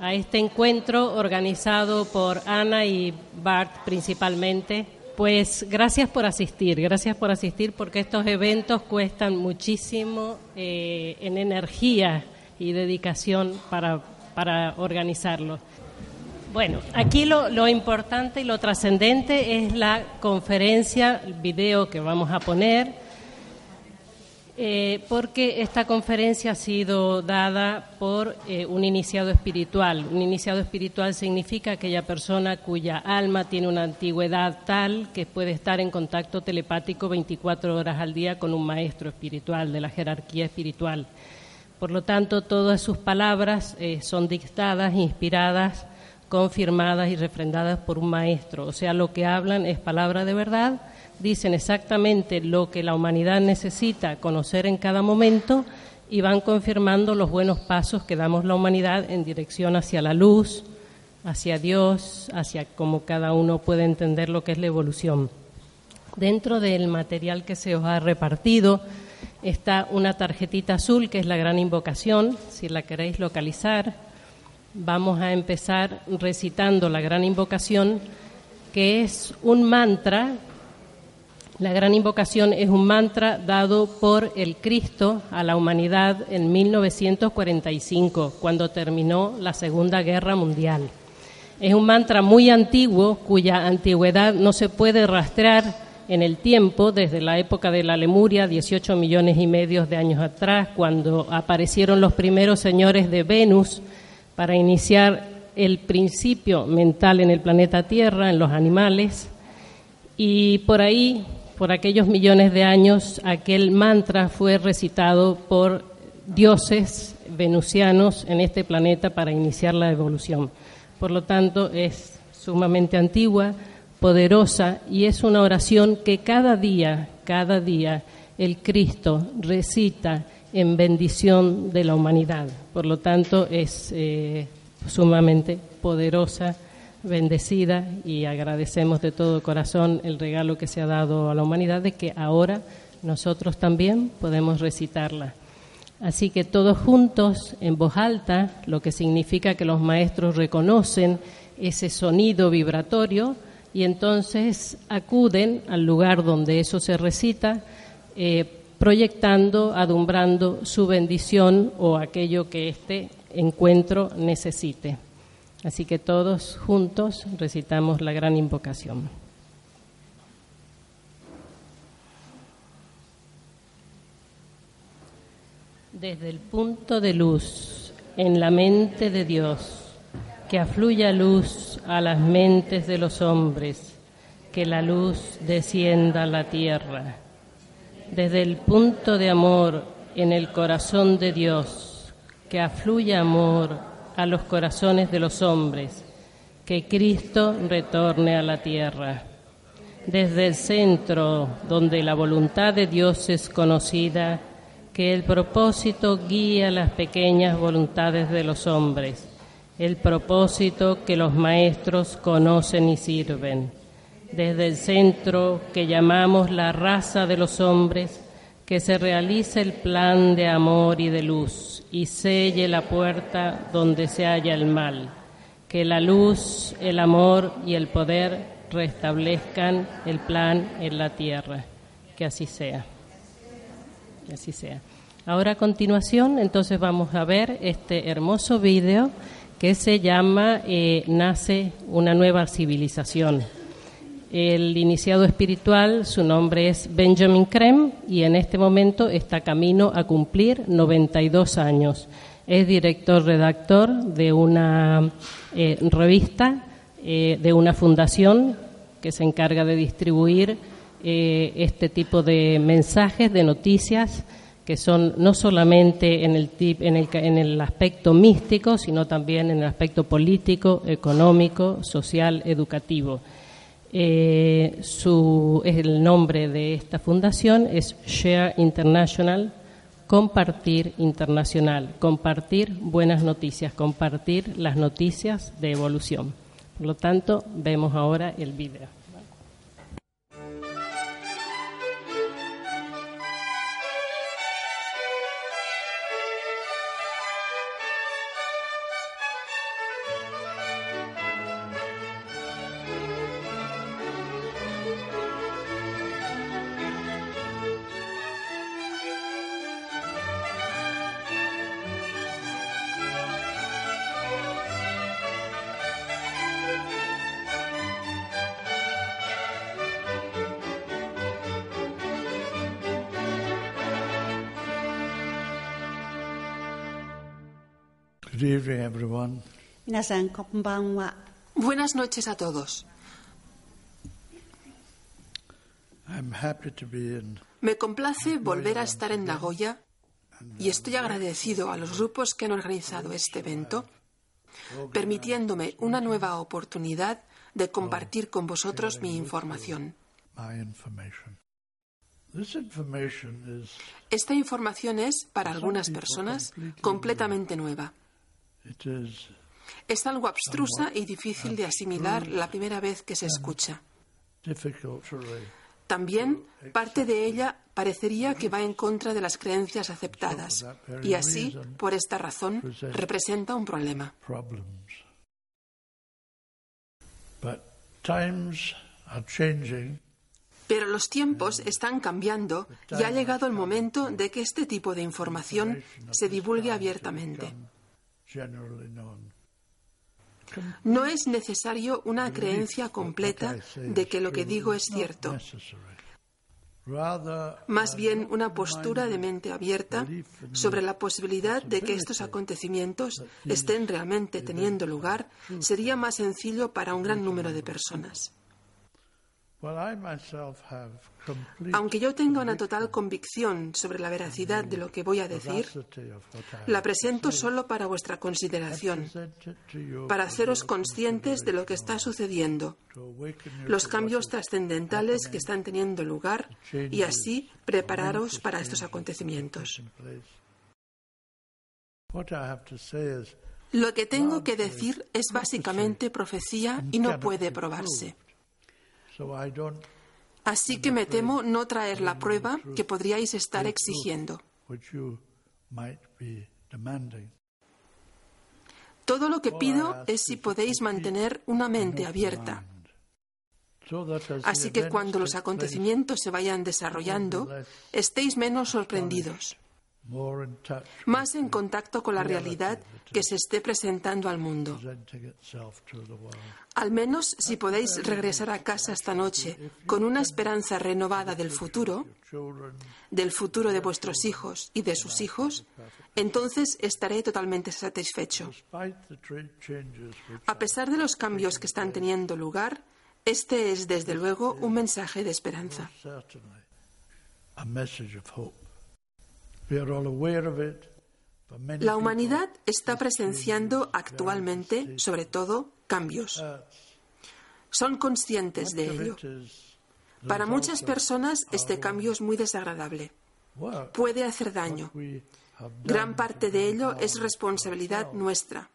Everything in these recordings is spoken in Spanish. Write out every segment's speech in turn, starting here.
a este encuentro organizado por Ana y Bart principalmente. Pues gracias por asistir, gracias por asistir porque estos eventos cuestan muchísimo eh, en energía y dedicación para, para organizarlos. Bueno, aquí lo, lo importante y lo trascendente es la conferencia, el video que vamos a poner eh, porque esta conferencia ha sido dada por eh, un iniciado espiritual. Un iniciado espiritual significa aquella persona cuya alma tiene una antigüedad tal que puede estar en contacto telepático 24 horas al día con un maestro espiritual de la jerarquía espiritual. Por lo tanto, todas sus palabras eh, son dictadas, inspiradas, confirmadas y refrendadas por un maestro. O sea, lo que hablan es palabra de verdad dicen exactamente lo que la humanidad necesita conocer en cada momento y van confirmando los buenos pasos que damos la humanidad en dirección hacia la luz, hacia Dios, hacia cómo cada uno puede entender lo que es la evolución. Dentro del material que se os ha repartido está una tarjetita azul que es la gran invocación, si la queréis localizar. Vamos a empezar recitando la gran invocación, que es un mantra la gran invocación es un mantra dado por el Cristo a la humanidad en 1945, cuando terminó la Segunda Guerra Mundial. Es un mantra muy antiguo cuya antigüedad no se puede rastrear en el tiempo, desde la época de la Lemuria, 18 millones y medio de años atrás, cuando aparecieron los primeros señores de Venus para iniciar el principio mental en el planeta Tierra, en los animales. Y por ahí por aquellos millones de años, aquel mantra fue recitado por dioses venusianos en este planeta para iniciar la evolución. Por lo tanto, es sumamente antigua, poderosa y es una oración que cada día, cada día, el Cristo recita en bendición de la humanidad. Por lo tanto, es eh, sumamente poderosa bendecida y agradecemos de todo corazón el regalo que se ha dado a la humanidad de que ahora nosotros también podemos recitarla. Así que todos juntos, en voz alta, lo que significa que los maestros reconocen ese sonido vibratorio y entonces acuden al lugar donde eso se recita, eh, proyectando, adumbrando su bendición o aquello que este encuentro necesite. Así que todos juntos recitamos la gran invocación. Desde el punto de luz en la mente de Dios, que afluya luz a las mentes de los hombres, que la luz descienda a la tierra. Desde el punto de amor en el corazón de Dios, que afluya amor a los corazones de los hombres, que Cristo retorne a la tierra. Desde el centro donde la voluntad de Dios es conocida, que el propósito guía las pequeñas voluntades de los hombres, el propósito que los maestros conocen y sirven. Desde el centro que llamamos la raza de los hombres, que se realice el plan de amor y de luz y selle la puerta donde se halla el mal. Que la luz, el amor y el poder restablezcan el plan en la tierra. Que así sea. Que así sea. Ahora a continuación, entonces vamos a ver este hermoso video que se llama eh, Nace una nueva civilización. El iniciado espiritual, su nombre es Benjamin Krem y en este momento está camino a cumplir 92 años. Es director redactor de una eh, revista, eh, de una fundación que se encarga de distribuir eh, este tipo de mensajes, de noticias, que son no solamente en el, en, el, en el aspecto místico, sino también en el aspecto político, económico, social, educativo. Eh, su, el nombre de esta fundación es Share International, compartir internacional, compartir buenas noticias, compartir las noticias de evolución. Por lo tanto, vemos ahora el video. Buenas noches a todos. Me complace volver a estar en Nagoya y estoy agradecido a los grupos que han organizado este evento, permitiéndome una nueva oportunidad de compartir con vosotros mi información. Esta información es, para algunas personas, completamente nueva. Es algo abstrusa y difícil de asimilar la primera vez que se escucha. También parte de ella parecería que va en contra de las creencias aceptadas y así, por esta razón, representa un problema. Pero los tiempos están cambiando y ha llegado el momento de que este tipo de información se divulgue abiertamente. No es necesario una creencia completa de que lo que digo es cierto. Más bien una postura de mente abierta sobre la posibilidad de que estos acontecimientos estén realmente teniendo lugar sería más sencillo para un gran número de personas. Aunque yo tenga una total convicción sobre la veracidad de lo que voy a decir, la presento solo para vuestra consideración, para haceros conscientes de lo que está sucediendo, los cambios trascendentales que están teniendo lugar y así prepararos para estos acontecimientos. Lo que tengo que decir es básicamente profecía y no puede probarse. Así que me temo no traer la prueba que podríais estar exigiendo. Todo lo que pido es si podéis mantener una mente abierta. Así que cuando los acontecimientos se vayan desarrollando, estéis menos sorprendidos más en contacto con la realidad que se esté presentando al mundo. Al menos si podéis regresar a casa esta noche con una esperanza renovada del futuro, del futuro de vuestros hijos y de sus hijos, entonces estaré totalmente satisfecho. A pesar de los cambios que están teniendo lugar, este es desde luego un mensaje de esperanza. La humanidad está presenciando actualmente, sobre todo, cambios. Son conscientes de ello. Para muchas personas este cambio es muy desagradable. Puede hacer daño. Gran parte de ello es responsabilidad nuestra.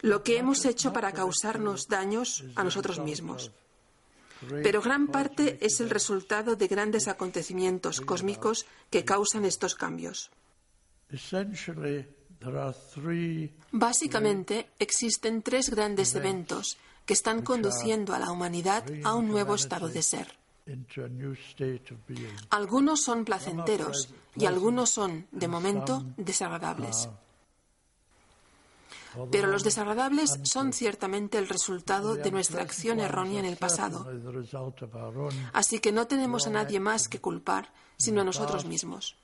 Lo que hemos hecho para causarnos daños a nosotros mismos. Pero gran parte es el resultado de grandes acontecimientos cósmicos que causan estos cambios. Básicamente, existen tres grandes eventos que están conduciendo a la humanidad a un nuevo estado de ser. Algunos son placenteros y algunos son, de momento, desagradables. Pero los desagradables son ciertamente el resultado de nuestra acción errónea en el pasado. Así que no tenemos a nadie más que culpar, sino a nosotros mismos.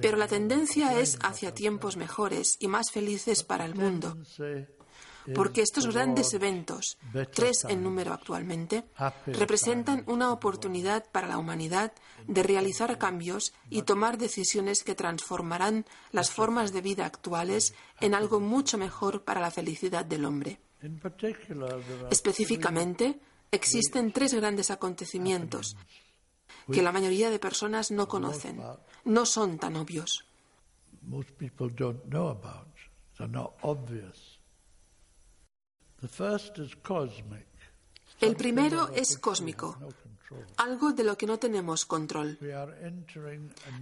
Pero la tendencia es hacia tiempos mejores y más felices para el mundo porque estos grandes eventos, tres en número actualmente, representan una oportunidad para la humanidad de realizar cambios y tomar decisiones que transformarán las formas de vida actuales en algo mucho mejor para la felicidad del hombre. Específicamente, existen tres grandes acontecimientos que la mayoría de personas no conocen, no son tan obvios. El primero es cósmico, algo de lo que no tenemos control.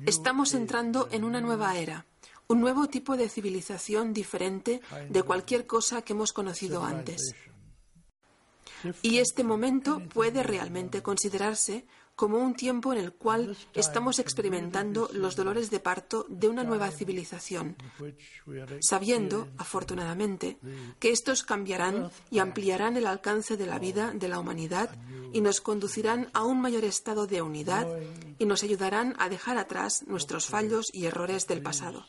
Estamos entrando en una nueva era, un nuevo tipo de civilización diferente de cualquier cosa que hemos conocido antes. Y este momento puede realmente considerarse como un tiempo en el cual estamos experimentando los dolores de parto de una nueva civilización, sabiendo, afortunadamente, que estos cambiarán y ampliarán el alcance de la vida de la humanidad y nos conducirán a un mayor estado de unidad y nos ayudarán a dejar atrás nuestros fallos y errores del pasado.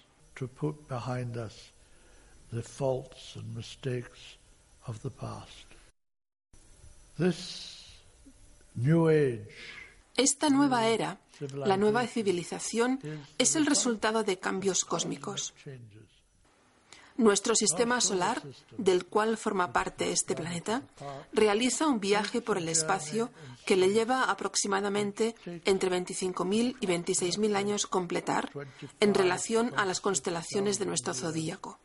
Esta nueva era, la nueva civilización, es el resultado de cambios cósmicos. Nuestro sistema solar, del cual forma parte este planeta, realiza un viaje por el espacio que le lleva aproximadamente entre 25.000 y 26.000 años completar en relación a las constelaciones de nuestro zodíaco.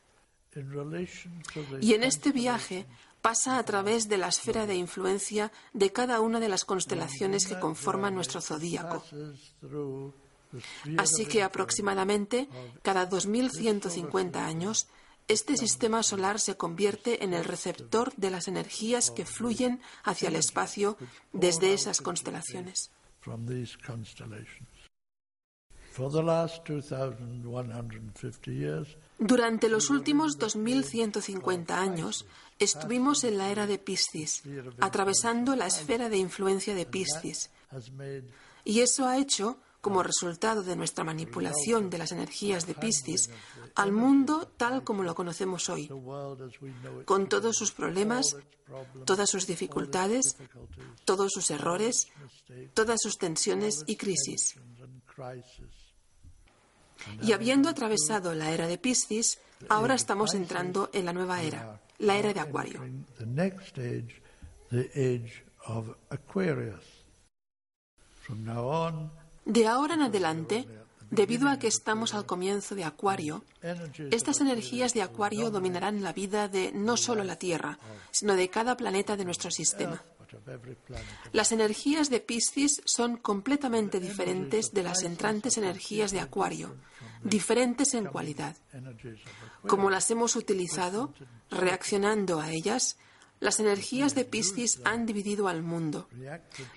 Y en este viaje pasa a través de la esfera de influencia de cada una de las constelaciones que conforman nuestro zodíaco. Así que aproximadamente cada 2150 años, este sistema solar se convierte en el receptor de las energías que fluyen hacia el espacio desde esas constelaciones. Durante los últimos 2150 años estuvimos en la era de Piscis, atravesando la esfera de influencia de Piscis. Y eso ha hecho, como resultado de nuestra manipulación de las energías de Piscis, al mundo tal como lo conocemos hoy, con todos sus problemas, todas sus dificultades, todos sus errores, todas sus tensiones y crisis. Y habiendo atravesado la era de Piscis, ahora estamos entrando en la nueva era, la era de Acuario. De ahora en adelante, debido a que estamos al comienzo de Acuario, estas energías de Acuario dominarán la vida de no solo la Tierra, sino de cada planeta de nuestro sistema. Las energías de Piscis son completamente diferentes de las entrantes energías de Acuario, diferentes en cualidad. Como las hemos utilizado, reaccionando a ellas, las energías de Piscis han dividido al mundo.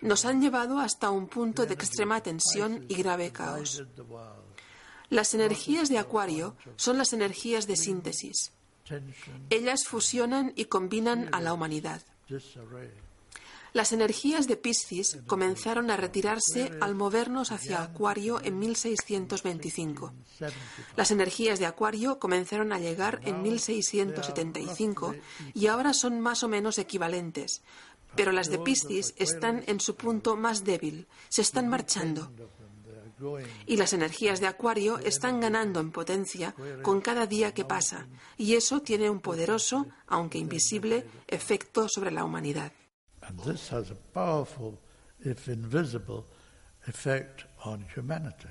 Nos han llevado hasta un punto de extrema tensión y grave caos. Las energías de Acuario son las energías de síntesis. Ellas fusionan y combinan a la humanidad. Las energías de Piscis comenzaron a retirarse al movernos hacia Acuario en 1625. Las energías de Acuario comenzaron a llegar en 1675 y ahora son más o menos equivalentes, pero las de Piscis están en su punto más débil, se están marchando. Y las energías de Acuario están ganando en potencia con cada día que pasa, y eso tiene un poderoso, aunque invisible, efecto sobre la humanidad. And this has a powerful, if invisible, effect on humanity.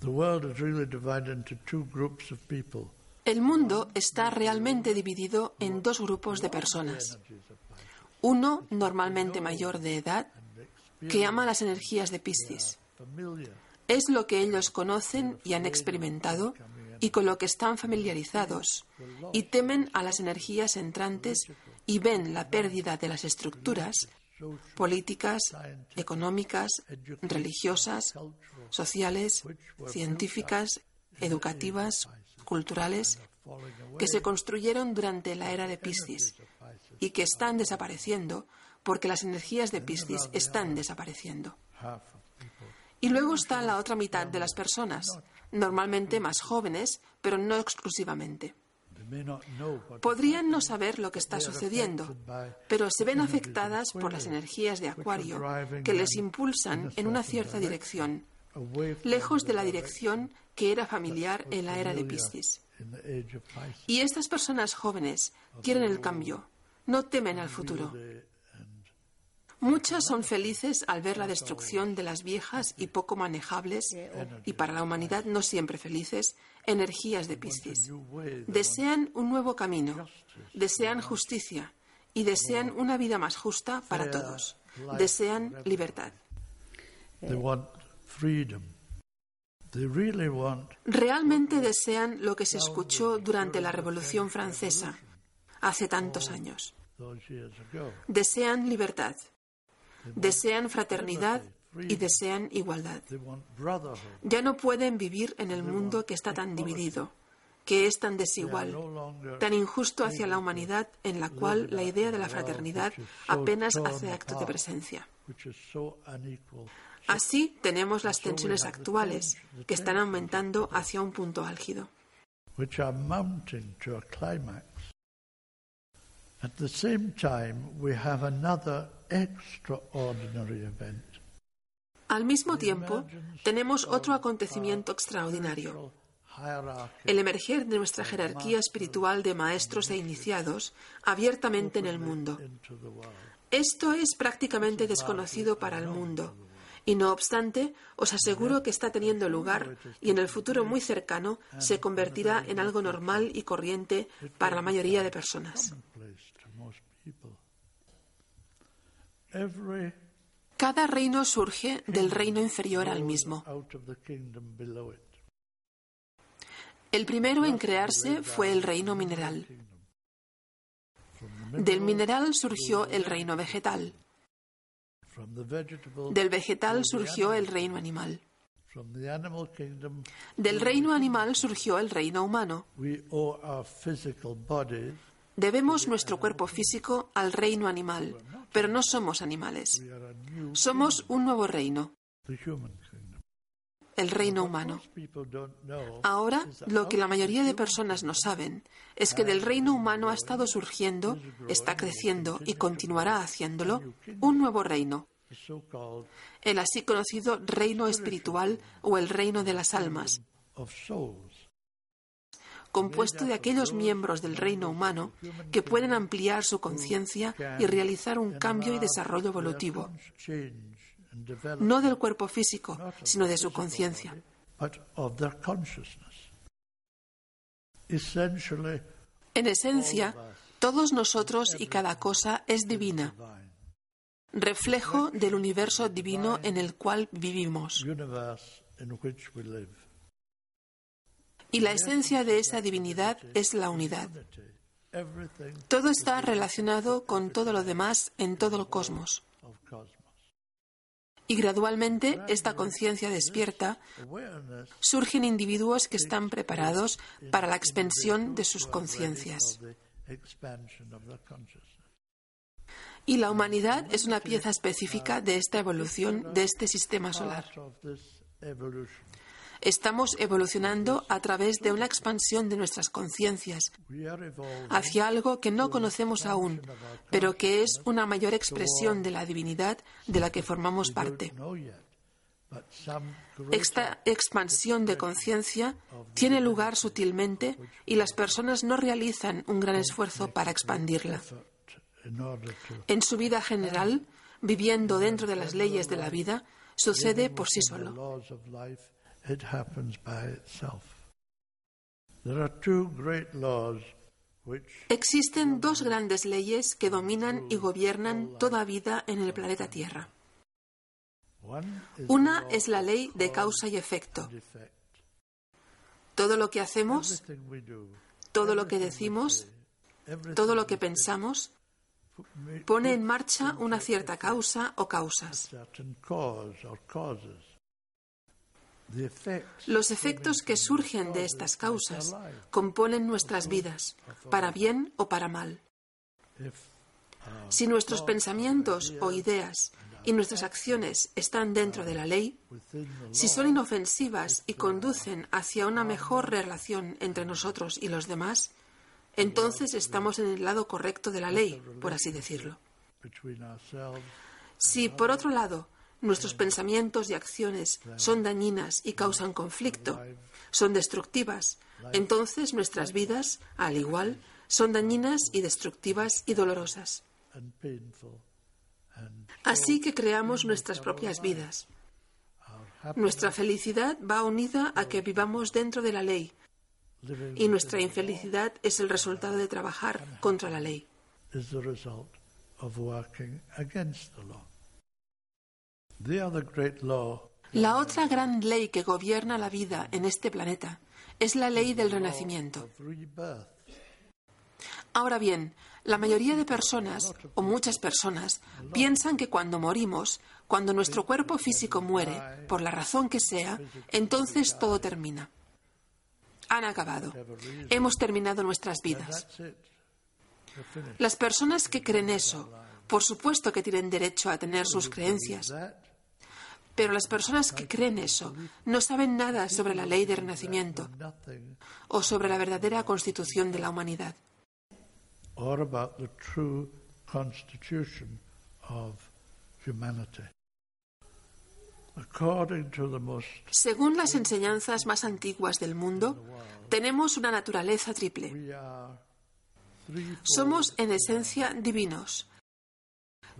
The world is really divided into two groups of people. El mundo está realmente dividido en dos grupos de personas. Uno, normalmente mayor de edad, que ama las energías de Piscis. Es lo que ellos conocen y han experimentado y con lo que están familiarizados, y temen a las energías entrantes y ven la pérdida de las estructuras políticas, económicas, religiosas, sociales, científicas, educativas, culturales, que se construyeron durante la era de Piscis y que están desapareciendo porque las energías de Piscis están desapareciendo. Y luego está la otra mitad de las personas, normalmente más jóvenes, pero no exclusivamente. Podrían no saber lo que está sucediendo, pero se ven afectadas por las energías de Acuario que les impulsan en una cierta dirección, lejos de la dirección que era familiar en la era de Piscis. Y estas personas jóvenes quieren el cambio, no temen al futuro. Muchas son felices al ver la destrucción de las viejas y poco manejables, y para la humanidad no siempre felices, energías de Piscis. Desean un nuevo camino, desean justicia y desean una vida más justa para todos. Desean libertad. Realmente desean lo que se escuchó durante la Revolución Francesa, hace tantos años. Desean libertad, desean fraternidad y desean igualdad. Ya no pueden vivir en el mundo que está tan dividido, que es tan desigual, tan injusto hacia la humanidad en la cual la idea de la fraternidad apenas hace acto de presencia. Así tenemos las tensiones actuales, que están aumentando hacia un punto álgido. Al mismo tiempo, tenemos otro acontecimiento extraordinario. El emerger de nuestra jerarquía espiritual de maestros e iniciados abiertamente en el mundo. Esto es prácticamente desconocido para el mundo y no obstante, os aseguro que está teniendo lugar y en el futuro muy cercano se convertirá en algo normal y corriente para la mayoría de personas. Cada reino surge del reino inferior al mismo. El primero en crearse fue el reino mineral. Del mineral surgió el reino vegetal. Del vegetal surgió el reino animal. Del reino animal surgió el reino humano. Debemos nuestro cuerpo físico al reino animal, pero no somos animales. Somos un nuevo reino, el reino humano. Ahora, lo que la mayoría de personas no saben es que del reino humano ha estado surgiendo, está creciendo y continuará haciéndolo un nuevo reino, el así conocido reino espiritual o el reino de las almas, compuesto de aquellos miembros del reino humano que pueden ampliar su conciencia y realizar un cambio y desarrollo evolutivo, no del cuerpo físico, sino de su conciencia. En esencia, todos nosotros y cada cosa es divina, reflejo del universo divino en el cual vivimos. Y la esencia de esa divinidad es la unidad. Todo está relacionado con todo lo demás en todo el cosmos. Y gradualmente esta conciencia despierta surgen individuos que están preparados para la expansión de sus conciencias. Y la humanidad es una pieza específica de esta evolución de este sistema solar. Estamos evolucionando a través de una expansión de nuestras conciencias hacia algo que no conocemos aún, pero que es una mayor expresión de la divinidad de la que formamos parte. Esta expansión de conciencia tiene lugar sutilmente y las personas no realizan un gran esfuerzo para expandirla. En su vida general, viviendo dentro de las leyes de la vida, sucede por sí solo. Existen dos grandes leyes que dominan y gobiernan toda vida en el planeta Tierra. Una es la ley de causa y efecto. Todo lo que hacemos, todo lo que decimos, todo lo que pensamos, pone en marcha una cierta causa o causas. Los efectos que surgen de estas causas componen nuestras vidas, para bien o para mal. Si nuestros pensamientos o ideas y nuestras acciones están dentro de la ley, si son inofensivas y conducen hacia una mejor relación entre nosotros y los demás, entonces estamos en el lado correcto de la ley, por así decirlo. Si, por otro lado, nuestros pensamientos y acciones son dañinas y causan conflicto, son destructivas, entonces nuestras vidas, al igual, son dañinas y destructivas y dolorosas. Así que creamos nuestras propias vidas. Nuestra felicidad va unida a que vivamos dentro de la ley y nuestra infelicidad es el resultado de trabajar contra la ley. La otra gran ley que gobierna la vida en este planeta es la ley del renacimiento. Ahora bien, la mayoría de personas, o muchas personas, piensan que cuando morimos, cuando nuestro cuerpo físico muere, por la razón que sea, entonces todo termina. Han acabado. Hemos terminado nuestras vidas. Las personas que creen eso, por supuesto que tienen derecho a tener sus creencias. Pero las personas que creen eso no saben nada sobre la ley de renacimiento o sobre la verdadera constitución de la humanidad. Según las enseñanzas más antiguas del mundo, tenemos una naturaleza triple. Somos en esencia divinos,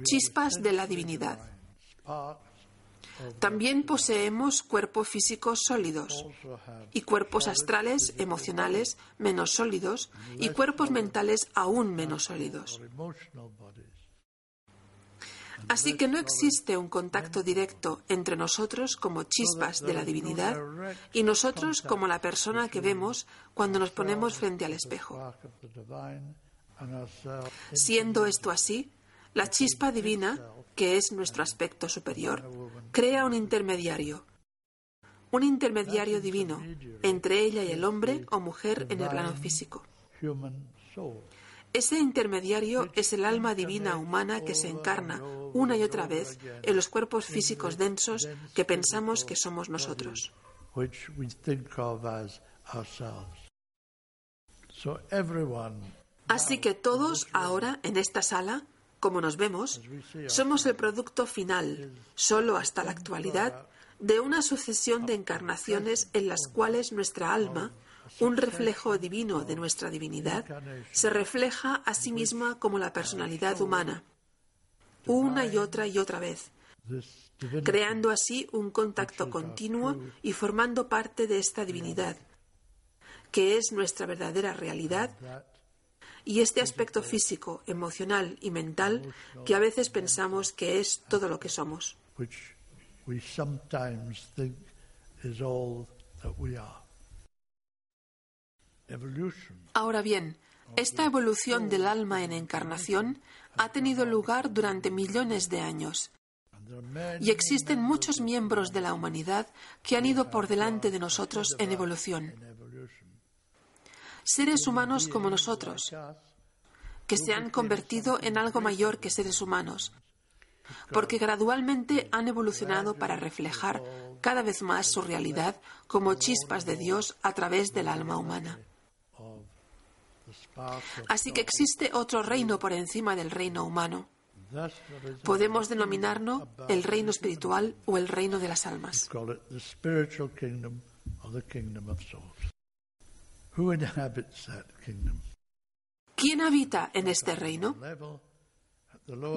chispas de la divinidad. También poseemos cuerpos físicos sólidos y cuerpos astrales, emocionales, menos sólidos y cuerpos mentales aún menos sólidos. Así que no existe un contacto directo entre nosotros como chispas de la divinidad y nosotros como la persona que vemos cuando nos ponemos frente al espejo. Siendo esto así, la chispa divina, que es nuestro aspecto superior, crea un intermediario, un intermediario divino entre ella y el hombre o mujer en el plano físico. Ese intermediario es el alma divina humana que se encarna una y otra vez en los cuerpos físicos densos que pensamos que somos nosotros. Así que todos ahora en esta sala, como nos vemos, somos el producto final, solo hasta la actualidad, de una sucesión de encarnaciones en las cuales nuestra alma, un reflejo divino de nuestra divinidad, se refleja a sí misma como la personalidad humana, una y otra y otra vez, creando así un contacto continuo y formando parte de esta divinidad, que es nuestra verdadera realidad y este aspecto físico, emocional y mental que a veces pensamos que es todo lo que somos. Ahora bien, esta evolución del alma en encarnación ha tenido lugar durante millones de años. Y existen muchos miembros de la humanidad que han ido por delante de nosotros en evolución. Seres humanos como nosotros, que se han convertido en algo mayor que seres humanos, porque gradualmente han evolucionado para reflejar cada vez más su realidad como chispas de Dios a través del alma humana. Así que existe otro reino por encima del reino humano. Podemos denominarlo el reino espiritual o el reino de las almas. ¿Quién habita en este reino?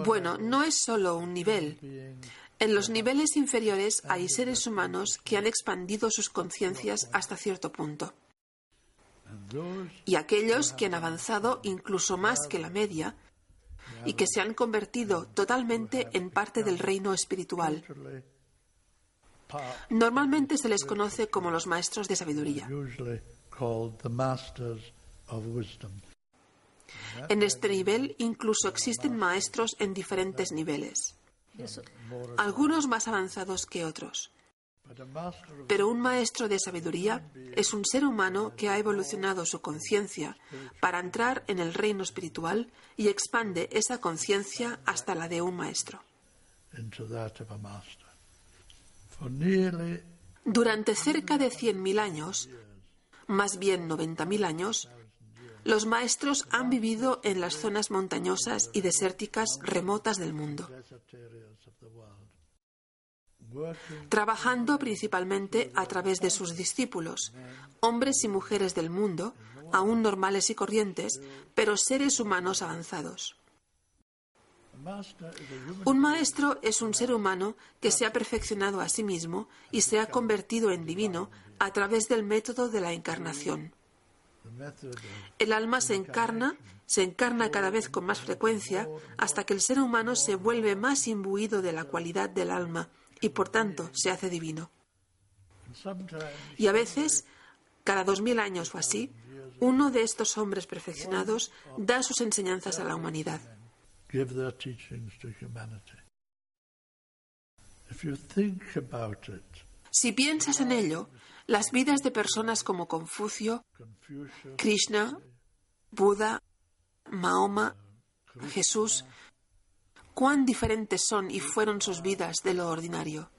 Bueno, no es solo un nivel. En los niveles inferiores hay seres humanos que han expandido sus conciencias hasta cierto punto y aquellos que han avanzado incluso más que la media y que se han convertido totalmente en parte del reino espiritual. Normalmente se les conoce como los maestros de sabiduría. En este nivel incluso existen maestros en diferentes niveles, algunos más avanzados que otros. Pero un maestro de sabiduría es un ser humano que ha evolucionado su conciencia para entrar en el reino espiritual y expande esa conciencia hasta la de un maestro. Durante cerca de 100.000 años, más bien 90.000 años, los maestros han vivido en las zonas montañosas y desérticas remotas del mundo. trabajando principalmente a través de sus discípulos, hombres y mujeres del mundo, aún normales y corrientes, pero seres humanos avanzados. Un maestro es un ser humano que se ha perfeccionado a sí mismo y se ha convertido en divino a través del método de la encarnación. El alma se encarna, se encarna cada vez con más frecuencia hasta que el ser humano se vuelve más imbuido de la cualidad del alma y por tanto se hace divino. Y a veces, cada dos mil años o así, uno de estos hombres perfeccionados da sus enseñanzas a la humanidad. Si piensas en ello, las vidas de personas como Confucio, Krishna, Buda, Mahoma, Jesús, cuán diferentes son y fueron sus vidas de lo ordinario.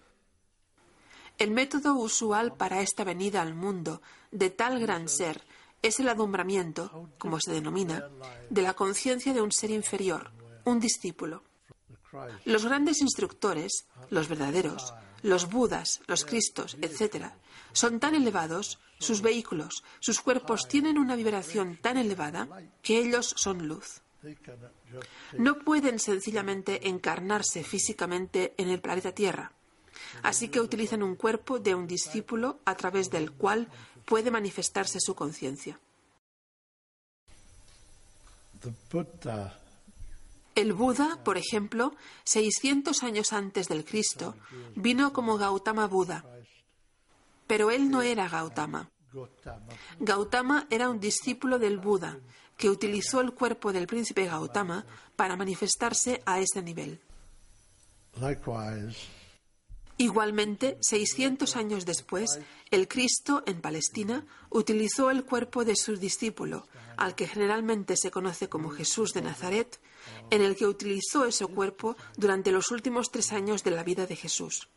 El método usual para esta venida al mundo de tal gran ser es el adumbramiento, como se denomina, de la conciencia de un ser inferior, un discípulo. Los grandes instructores, los verdaderos, los Budas, los Cristos, etc., son tan elevados, sus vehículos, sus cuerpos tienen una vibración tan elevada que ellos son luz. No pueden sencillamente encarnarse físicamente en el planeta Tierra. Así que utilizan un cuerpo de un discípulo a través del cual puede manifestarse su conciencia. El Buda, por ejemplo, 600 años antes del Cristo, vino como Gautama Buda. Pero él no era Gautama. Gautama era un discípulo del Buda que utilizó el cuerpo del príncipe Gautama para manifestarse a ese nivel. Igualmente, 600 años después, el Cristo en Palestina utilizó el cuerpo de su discípulo, al que generalmente se conoce como Jesús de Nazaret, en el que utilizó ese cuerpo durante los últimos tres años de la vida de Jesús.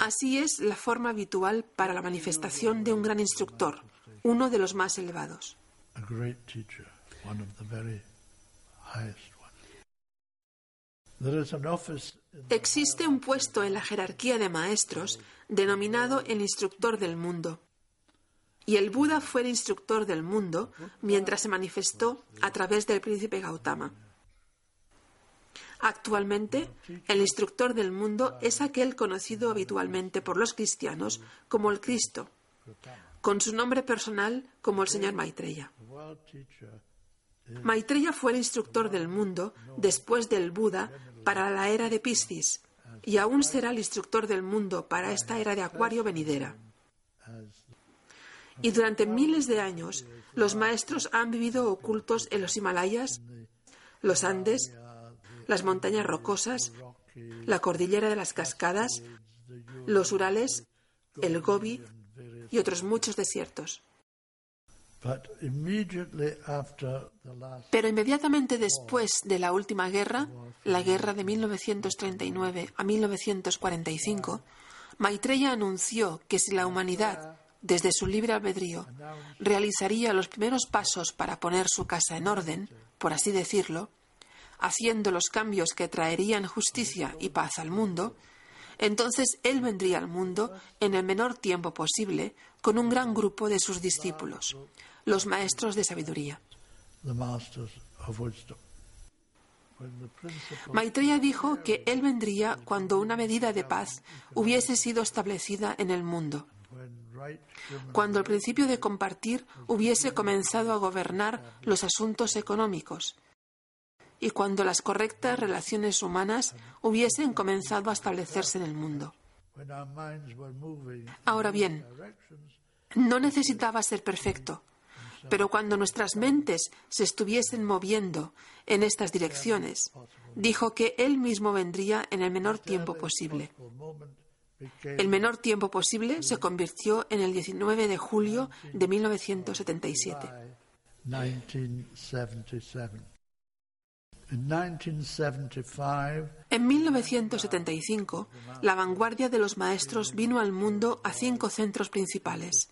Así es la forma habitual para la manifestación de un gran instructor, uno de los más elevados. Existe un puesto en la jerarquía de maestros denominado el instructor del mundo. Y el Buda fue el instructor del mundo mientras se manifestó a través del príncipe Gautama. Actualmente, el instructor del mundo es aquel conocido habitualmente por los cristianos como el Cristo, con su nombre personal como el señor Maitreya. Maitreya fue el instructor del mundo después del Buda para la era de Piscis y aún será el instructor del mundo para esta era de Acuario venidera. Y durante miles de años, los maestros han vivido ocultos en los Himalayas, los Andes, las montañas rocosas, la cordillera de las cascadas, los Urales, el Gobi y otros muchos desiertos. Pero inmediatamente después de la última guerra, la guerra de 1939 a 1945, Maitreya anunció que si la humanidad, desde su libre albedrío, realizaría los primeros pasos para poner su casa en orden, por así decirlo, haciendo los cambios que traerían justicia y paz al mundo, entonces él vendría al mundo en el menor tiempo posible con un gran grupo de sus discípulos, los maestros de sabiduría. Maitreya dijo que él vendría cuando una medida de paz hubiese sido establecida en el mundo, cuando el principio de compartir hubiese comenzado a gobernar los asuntos económicos y cuando las correctas relaciones humanas hubiesen comenzado a establecerse en el mundo. Ahora bien, no necesitaba ser perfecto, pero cuando nuestras mentes se estuviesen moviendo en estas direcciones, dijo que él mismo vendría en el menor tiempo posible. El menor tiempo posible se convirtió en el 19 de julio de 1977. En 1975, la vanguardia de los maestros vino al mundo a cinco centros principales.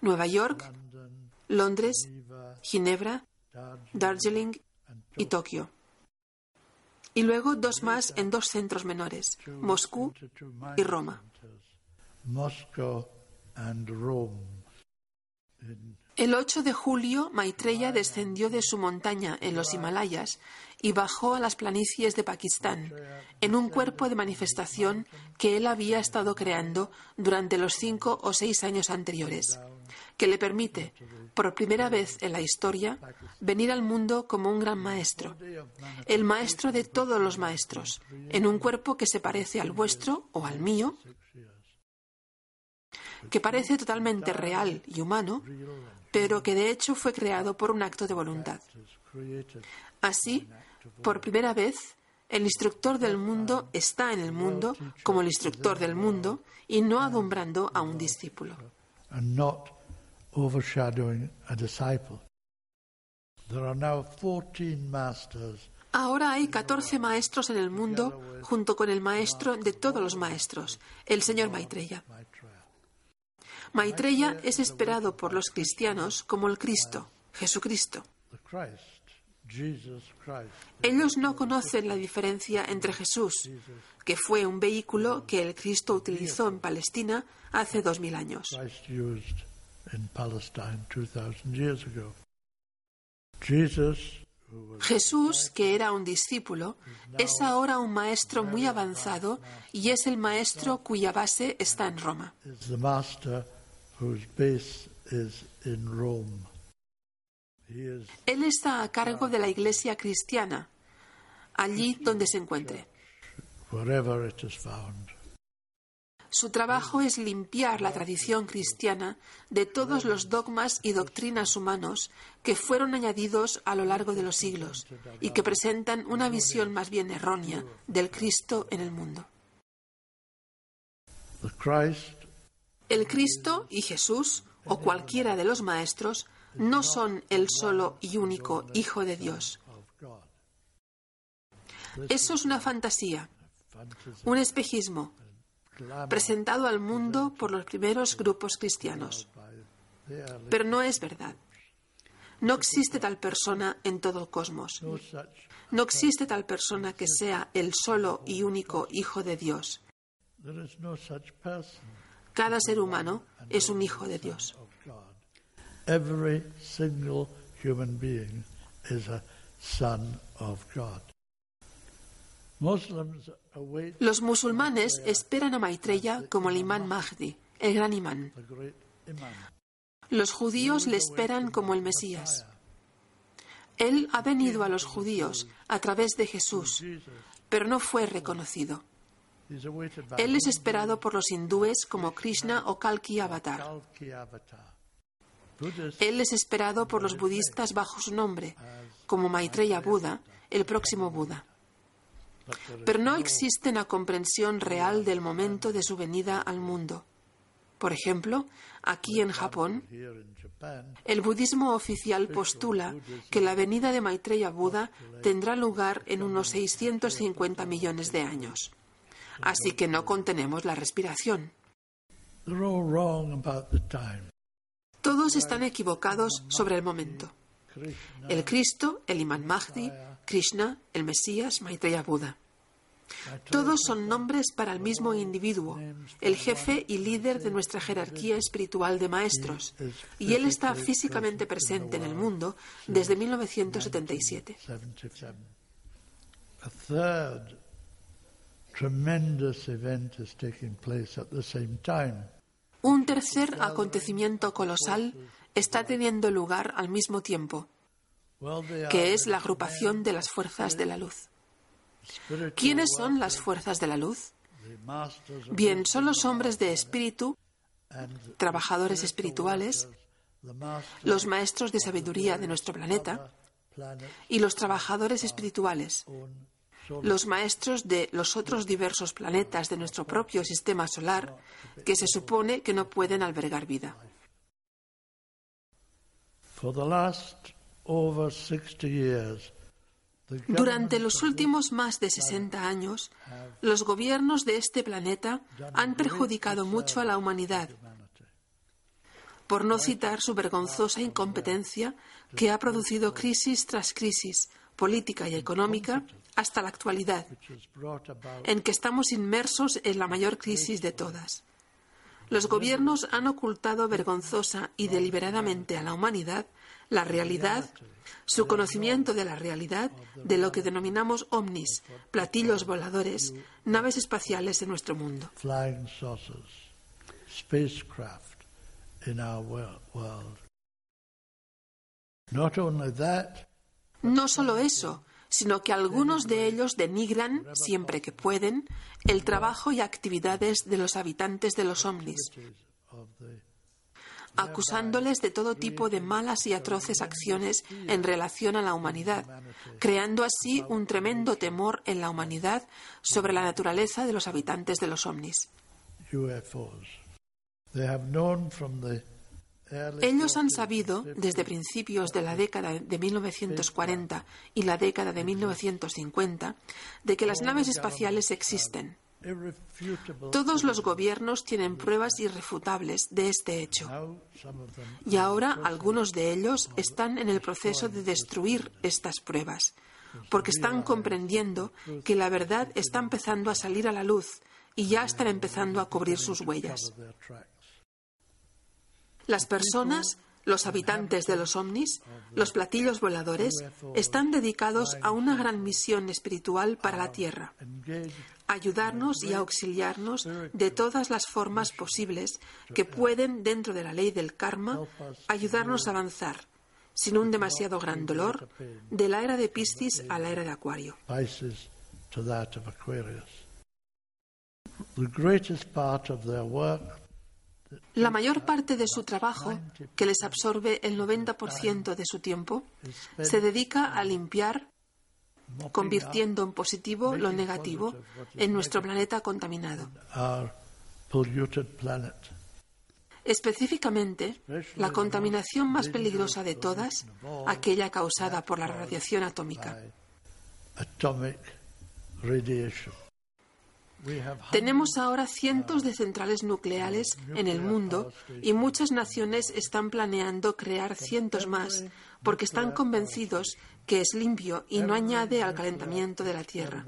Nueva York, Londres, Ginebra, Darjeeling y Tokio. y luego dos más en dos centros menores, Moscú y Roma. El 8 de julio, Maitreya descendió de su montaña en los Himalayas y bajó a las planicies de Pakistán en un cuerpo de manifestación que él había estado creando durante los cinco o seis años anteriores, que le permite, por primera vez en la historia, venir al mundo como un gran maestro, el maestro de todos los maestros, en un cuerpo que se parece al vuestro o al mío, que parece totalmente real y humano, pero que de hecho fue creado por un acto de voluntad. Así, por primera vez, el instructor del mundo está en el mundo como el instructor del mundo y no adumbrando a un discípulo. Ahora hay 14 maestros en el mundo junto con el maestro de todos los maestros, el señor Maitreya. Maitreya es esperado por los cristianos como el Cristo, Jesucristo. Ellos no conocen la diferencia entre Jesús, que fue un vehículo que el Cristo utilizó en Palestina hace dos mil años. Jesús, que era un discípulo, es ahora un maestro muy avanzado y es el maestro cuya base está en Roma. Él está a cargo de la iglesia cristiana, allí donde se encuentre. Su trabajo es limpiar la tradición cristiana de todos los dogmas y doctrinas humanos que fueron añadidos a lo largo de los siglos y que presentan una visión más bien errónea del Cristo en el mundo. El Cristo y Jesús, o cualquiera de los maestros, no son el solo y único Hijo de Dios. Eso es una fantasía, un espejismo, presentado al mundo por los primeros grupos cristianos. Pero no es verdad. No existe tal persona en todo el cosmos. No existe tal persona que sea el solo y único Hijo de Dios. Cada ser humano es un Hijo de Dios. Every single human being is a son of God. Los musulmanes esperan a Maitreya como el imán Mahdi, el gran imán. Los judíos le esperan como el Mesías. Él ha venido a los judíos a través de Jesús, pero no fue reconocido. Él es esperado por los hindúes como Krishna o Kalki Avatar. Él es esperado por los budistas bajo su nombre, como Maitreya Buda, el próximo Buda. Pero no existe una comprensión real del momento de su venida al mundo. Por ejemplo, aquí en Japón, el budismo oficial postula que la venida de Maitreya Buda tendrá lugar en unos 650 millones de años. Así que no contenemos la respiración. Todos están equivocados sobre el momento. El Cristo, el Imán Mahdi, Krishna, el Mesías, Maitreya Buda. Todos son nombres para el mismo individuo, el jefe y líder de nuestra jerarquía espiritual de maestros, y él está físicamente presente en el mundo desde 1977. Un tercer acontecimiento colosal está teniendo lugar al mismo tiempo, que es la agrupación de las fuerzas de la luz. ¿Quiénes son las fuerzas de la luz? Bien, son los hombres de espíritu, trabajadores espirituales, los maestros de sabiduría de nuestro planeta y los trabajadores espirituales, los maestros de los otros diversos planetas de nuestro propio sistema solar que se supone que no pueden albergar vida. Durante los últimos más de 60 años, los gobiernos de este planeta han perjudicado mucho a la humanidad, por no citar su vergonzosa incompetencia que ha producido crisis tras crisis, política y económica hasta la actualidad, en que estamos inmersos en la mayor crisis de todas. Los gobiernos han ocultado vergonzosa y deliberadamente a la humanidad la realidad, su conocimiento de la realidad, de lo que denominamos ovnis, platillos voladores, naves espaciales en nuestro mundo. No solo eso, sino que algunos de ellos denigran, siempre que pueden, el trabajo y actividades de los habitantes de los ovnis, acusándoles de todo tipo de malas y atroces acciones en relación a la humanidad, creando así un tremendo temor en la humanidad sobre la naturaleza de los habitantes de los ovnis. Ellos han sabido, desde principios de la década de 1940 y la década de 1950, de que las naves espaciales existen. Todos los gobiernos tienen pruebas irrefutables de este hecho. Y ahora algunos de ellos están en el proceso de destruir estas pruebas, porque están comprendiendo que la verdad está empezando a salir a la luz y ya están empezando a cubrir sus huellas. Las personas, los habitantes de los ovnis, los platillos voladores, están dedicados a una gran misión espiritual para la Tierra, ayudarnos y auxiliarnos de todas las formas posibles que pueden, dentro de la ley del karma, ayudarnos a avanzar, sin un demasiado gran dolor, de la era de Piscis a la era de Acuario. La mayor parte de su trabajo, que les absorbe el 90% de su tiempo, se dedica a limpiar, convirtiendo en positivo lo negativo en nuestro planeta contaminado. Específicamente, la contaminación más peligrosa de todas, aquella causada por la radiación atómica. Tenemos ahora cientos de centrales nucleares en el mundo y muchas naciones están planeando crear cientos más porque están convencidos que es limpio y no añade al calentamiento de la Tierra.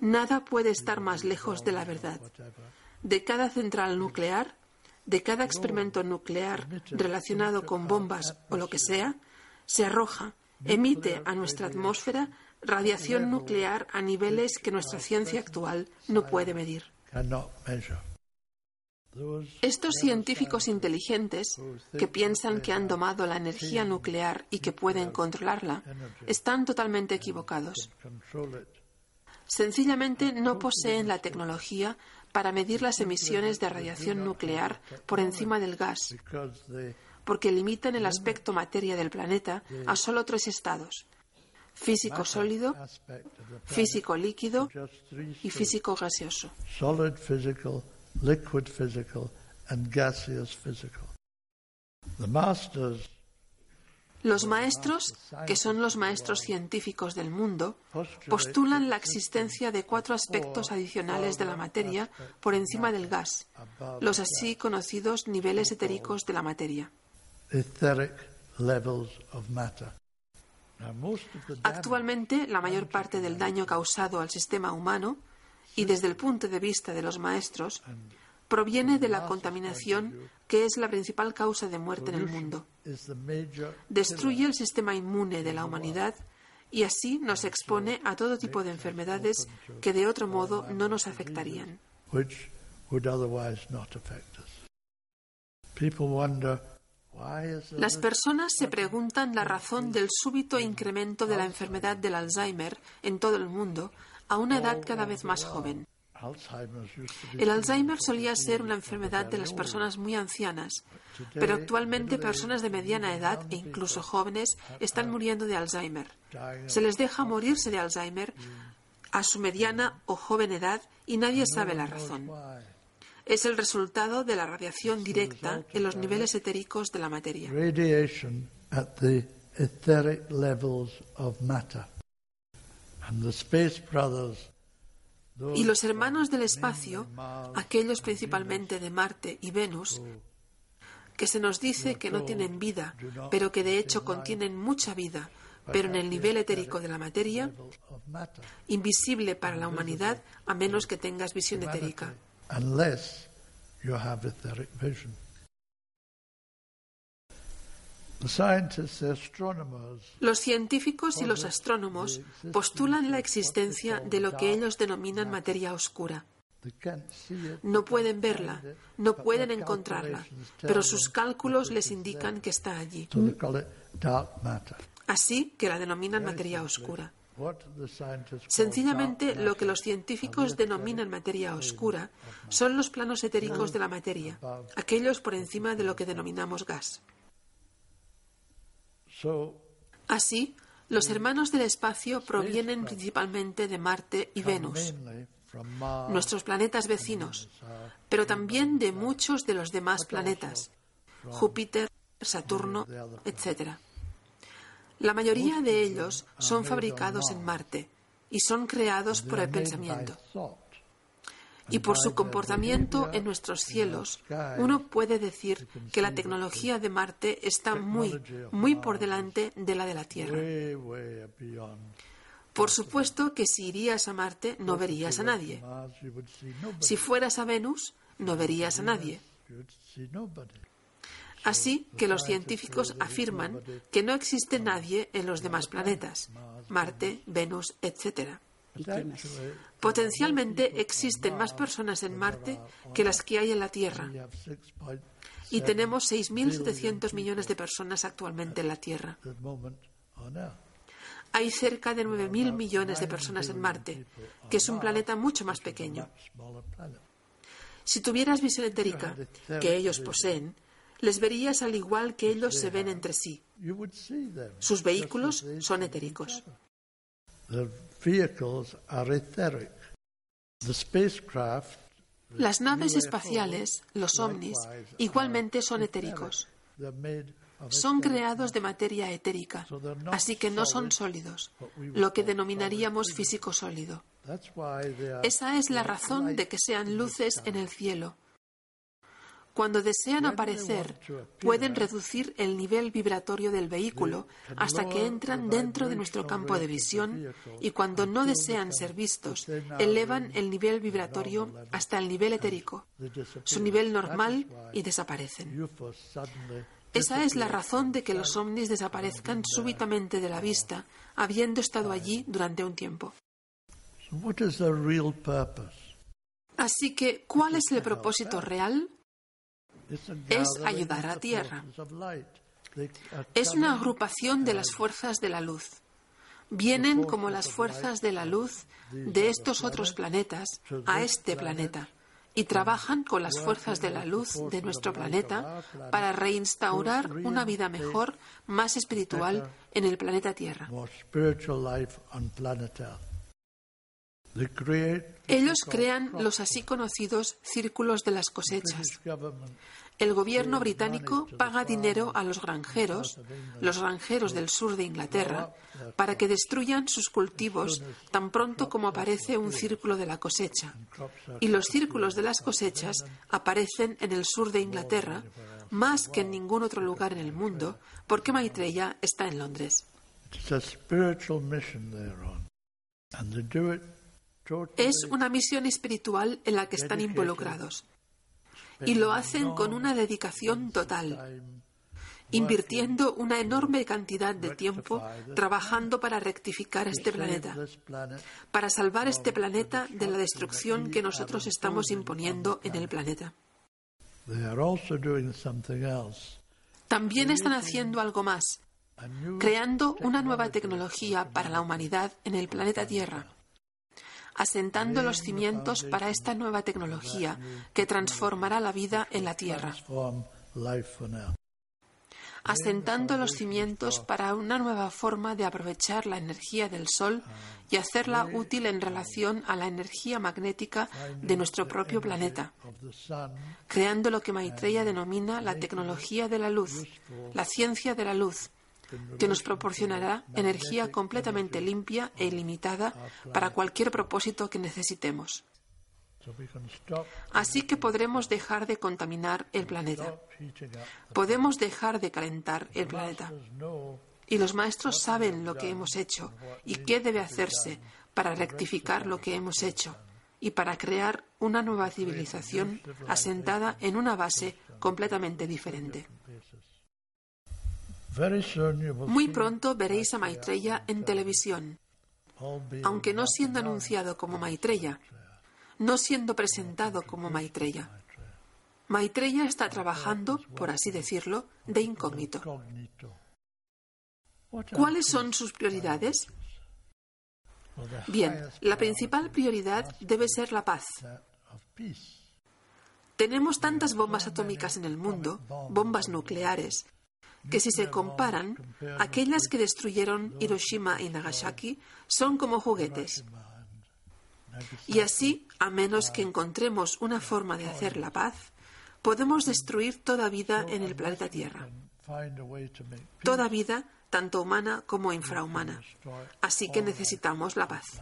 Nada puede estar más lejos de la verdad. De cada central nuclear, de cada experimento nuclear relacionado con bombas o lo que sea, se arroja, emite a nuestra atmósfera radiación nuclear a niveles que nuestra ciencia actual no puede medir. Estos científicos inteligentes que piensan que han domado la energía nuclear y que pueden controlarla están totalmente equivocados. Sencillamente no poseen la tecnología para medir las emisiones de radiación nuclear por encima del gas, porque limitan el aspecto materia del planeta a solo tres estados, físico sólido, físico líquido y físico gaseoso. Los maestros, que son los maestros científicos del mundo, postulan la existencia de cuatro aspectos adicionales de la materia por encima del gas, los así conocidos niveles etéricos de la materia. Actualmente, la mayor parte del daño causado al sistema humano, y desde el punto de vista de los maestros, proviene de la contaminación, que es la principal causa de muerte en el mundo. Destruye el sistema inmune de la humanidad y así nos expone a todo tipo de enfermedades que de otro modo no nos afectarían. Las personas se preguntan la razón del súbito incremento de la enfermedad del Alzheimer en todo el mundo a una edad cada vez más joven. El Alzheimer solía ser una enfermedad de las personas muy ancianas, pero actualmente personas de mediana edad e incluso jóvenes están muriendo de Alzheimer. Se les deja morirse de Alzheimer a su mediana o joven edad y nadie sabe la razón es el resultado de la radiación directa en los niveles etéricos de la materia. Y los hermanos del espacio, aquellos principalmente de Marte y Venus, que se nos dice que no tienen vida, pero que de hecho contienen mucha vida, pero en el nivel etérico de la materia, invisible para la humanidad a menos que tengas visión etérica. Los científicos y los astrónomos postulan la existencia de lo que ellos denominan materia oscura. No pueden verla, no pueden encontrarla, pero sus cálculos les indican que está allí. Así que la denominan materia oscura. Sencillamente, lo que los científicos denominan materia oscura son los planos etéricos de la materia, aquellos por encima de lo que denominamos gas. Así, los hermanos del espacio provienen principalmente de Marte y Venus, nuestros planetas vecinos, pero también de muchos de los demás planetas, Júpiter, Saturno, etc. La mayoría de ellos son fabricados en Marte y son creados por el pensamiento. Y por su comportamiento en nuestros cielos, uno puede decir que la tecnología de Marte está muy, muy por delante de la de la Tierra. Por supuesto que si irías a Marte no verías a nadie. Si fueras a Venus, no verías a nadie. Así que los científicos afirman que no existe nadie en los demás planetas, Marte, Venus, etc. Potencialmente existen más personas en Marte que las que hay en la Tierra. Y tenemos 6.700 millones de personas actualmente en la Tierra. Hay cerca de 9.000 millones de personas en Marte, que es un planeta mucho más pequeño. Si tuvieras visión etérica, que ellos poseen, les verías al igual que ellos se ven entre sí. Sus vehículos son etéricos. Las naves espaciales, los ovnis, igualmente son etéricos. Son creados de materia etérica, así que no son sólidos, lo que denominaríamos físico sólido. Esa es la razón de que sean luces en el cielo, cuando desean aparecer, pueden reducir el nivel vibratorio del vehículo hasta que entran dentro de nuestro campo de visión y cuando no desean ser vistos, elevan el nivel vibratorio hasta el nivel etérico, su nivel normal y desaparecen. Esa es la razón de que los ovnis desaparezcan súbitamente de la vista, habiendo estado allí durante un tiempo. Así que, ¿cuál es el propósito real? Es ayudar a Tierra. Es una agrupación de las fuerzas de la luz. Vienen como las fuerzas de la luz de estos otros planetas a este planeta y trabajan con las fuerzas de la luz de nuestro planeta para reinstaurar una vida mejor, más espiritual en el planeta Tierra. Ellos crean los así conocidos círculos de las cosechas. El gobierno británico paga dinero a los granjeros, los granjeros del sur de Inglaterra, para que destruyan sus cultivos tan pronto como aparece un círculo de la cosecha. Y los círculos de las cosechas aparecen en el sur de Inglaterra más que en ningún otro lugar en el mundo, porque Maitreya está en Londres. Es una misión espiritual en la que están involucrados y lo hacen con una dedicación total, invirtiendo una enorme cantidad de tiempo trabajando para rectificar este planeta, para salvar este planeta de la destrucción que nosotros estamos imponiendo en el planeta. También están haciendo algo más, creando una nueva tecnología para la humanidad en el planeta Tierra asentando los cimientos para esta nueva tecnología que transformará la vida en la Tierra. Asentando los cimientos para una nueva forma de aprovechar la energía del Sol y hacerla útil en relación a la energía magnética de nuestro propio planeta, creando lo que Maitreya denomina la tecnología de la luz, la ciencia de la luz, que nos proporcionará energía completamente limpia e ilimitada para cualquier propósito que necesitemos. Así que podremos dejar de contaminar el planeta. Podemos dejar de calentar el planeta. Y los maestros saben lo que hemos hecho y qué debe hacerse para rectificar lo que hemos hecho y para crear una nueva civilización asentada en una base completamente diferente. Muy pronto veréis a Maitreya en televisión, aunque no siendo anunciado como Maitreya, no siendo presentado como Maitreya. Maitreya está trabajando, por así decirlo, de incógnito. ¿Cuáles son sus prioridades? Bien, la principal prioridad debe ser la paz. Tenemos tantas bombas atómicas en el mundo, bombas nucleares, que si se comparan, aquellas que destruyeron Hiroshima y Nagasaki son como juguetes. Y así, a menos que encontremos una forma de hacer la paz, podemos destruir toda vida en el planeta Tierra. Toda vida, tanto humana como infrahumana. Así que necesitamos la paz.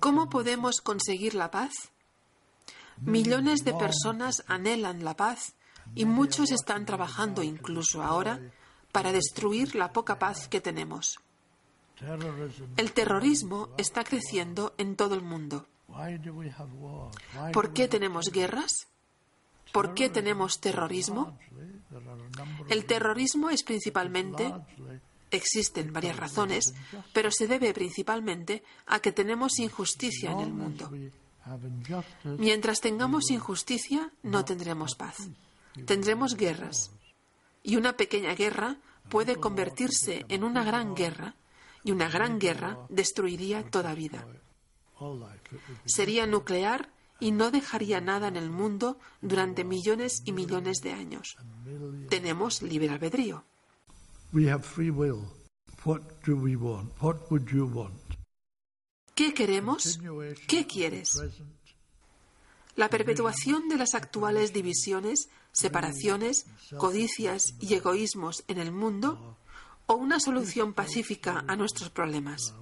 ¿Cómo podemos conseguir la paz? Millones de personas anhelan la paz y muchos están trabajando incluso ahora para destruir la poca paz que tenemos. El terrorismo está creciendo en todo el mundo. ¿Por qué tenemos guerras? ¿Por qué tenemos terrorismo? El terrorismo es principalmente Existen varias razones, pero se debe principalmente a que tenemos injusticia en el mundo. Mientras tengamos injusticia, no tendremos paz. Tendremos guerras. Y una pequeña guerra puede convertirse en una gran guerra, y una gran guerra destruiría toda vida. Sería nuclear y no dejaría nada en el mundo durante millones y millones de años. Tenemos libre albedrío. ¿Qué queremos? ¿Qué quieres? La perpetuación de las actuales divisiones, separaciones, codicias y egoísmos en el mundo o una solución pacífica a nuestros problemas.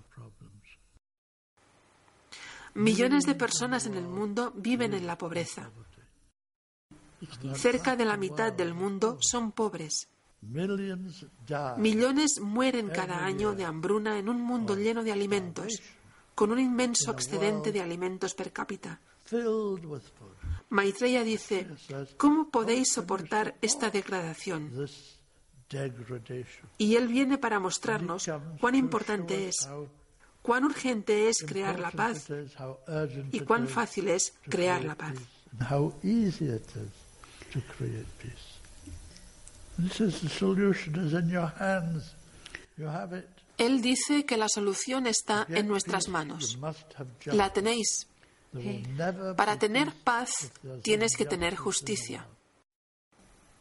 Millones de personas en el mundo viven en la pobreza. Cerca de la mitad del mundo son pobres. Millones mueren cada año de hambruna en un mundo lleno de alimentos, con un inmenso excedente de alimentos per cápita. Maitreya dice, ¿cómo podéis soportar esta degradación? Y él viene para mostrarnos cuán importante es, cuán urgente es crear la paz y cuán fácil es crear la paz. Él dice que la solución está en nuestras manos. La tenéis. Para tener paz tienes que tener justicia.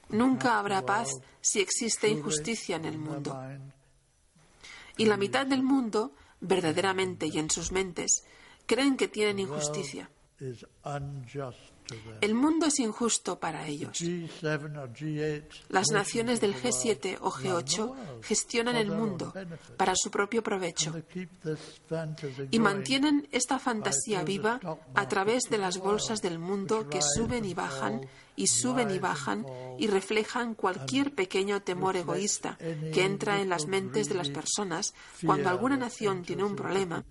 Nunca habrá paz si existe injusticia en el mundo. Y la mitad del mundo, verdaderamente y en sus mentes, creen que tienen injusticia. El mundo es injusto para ellos. Las naciones del G7 o G8 gestionan el mundo para su propio provecho y mantienen esta fantasía viva a través de las bolsas del mundo que suben y bajan y suben y bajan y reflejan cualquier pequeño temor egoísta que entra en las mentes de las personas cuando alguna nación tiene un problema,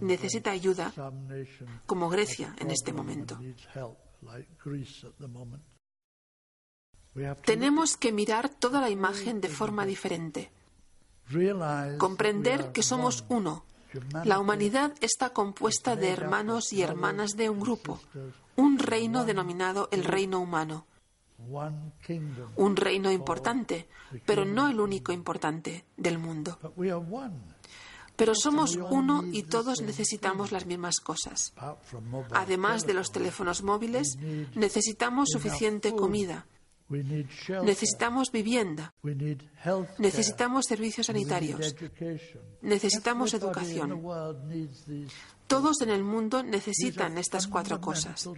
necesita ayuda, como Grecia en este momento. Tenemos que mirar toda la imagen de forma diferente. Comprender que somos uno. La humanidad está compuesta de hermanos y hermanas de un grupo, un reino denominado el reino humano. Un reino importante, pero no el único importante del mundo. Pero somos uno y todos necesitamos las mismas cosas. Además de los teléfonos móviles, necesitamos suficiente comida. Necesitamos vivienda. Necesitamos servicios sanitarios. Necesitamos educación. Todos en el mundo necesitan estas cuatro cosas.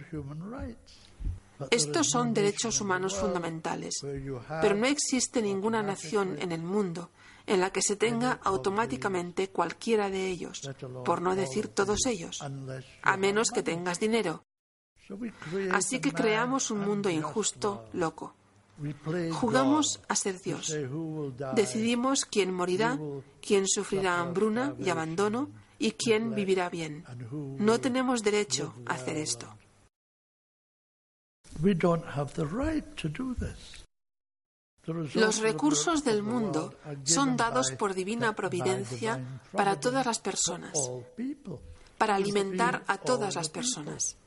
Estos son derechos humanos fundamentales, pero no existe ninguna nación en el mundo en la que se tenga automáticamente cualquiera de ellos, por no decir todos ellos, a menos que tengas dinero. Así que creamos un mundo injusto, loco. Jugamos a ser Dios. Decidimos quién morirá, quién sufrirá hambruna y abandono y quién vivirá bien. No tenemos derecho a hacer esto. Los recursos del mundo son dados por divina providencia para todas las personas, para alimentar a todas las personas.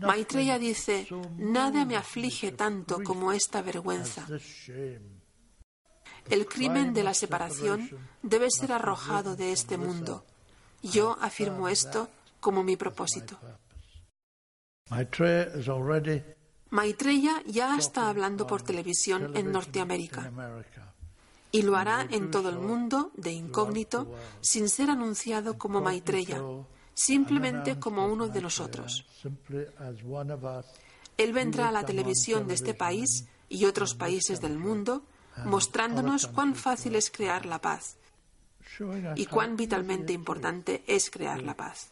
Maitreya dice, nada me aflige tanto como esta vergüenza. El crimen de la separación debe ser arrojado de este mundo. Yo afirmo esto como mi propósito. Maitreya ya está hablando por televisión en Norteamérica y lo hará en todo el mundo de incógnito sin ser anunciado como Maitreya, simplemente como uno de nosotros. Él vendrá a la televisión de este país y otros países del mundo mostrándonos cuán fácil es crear la paz y cuán vitalmente importante es crear la paz.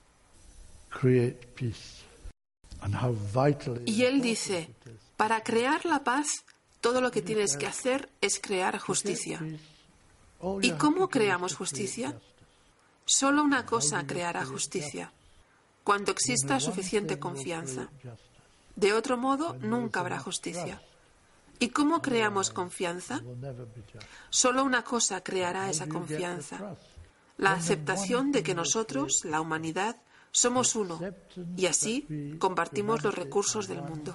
Y él dice, para crear la paz, todo lo que tienes que hacer es crear justicia. ¿Y cómo creamos justicia? Solo una cosa creará justicia, cuando exista suficiente confianza. De otro modo, nunca habrá justicia. ¿Y cómo creamos confianza? Solo una cosa creará esa confianza, la aceptación de que nosotros, la humanidad, somos uno y así compartimos los recursos del mundo.